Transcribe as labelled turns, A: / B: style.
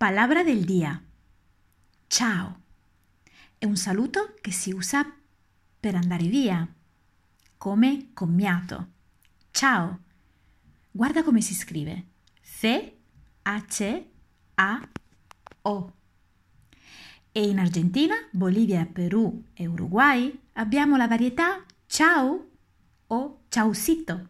A: Palabra del dia. Ciao. È un saluto che si usa per andare via, come commiato. Ciao. Guarda come si scrive. C-H-A-O. E in Argentina, Bolivia, Perù e Uruguay abbiamo la varietà ciao o ciausito.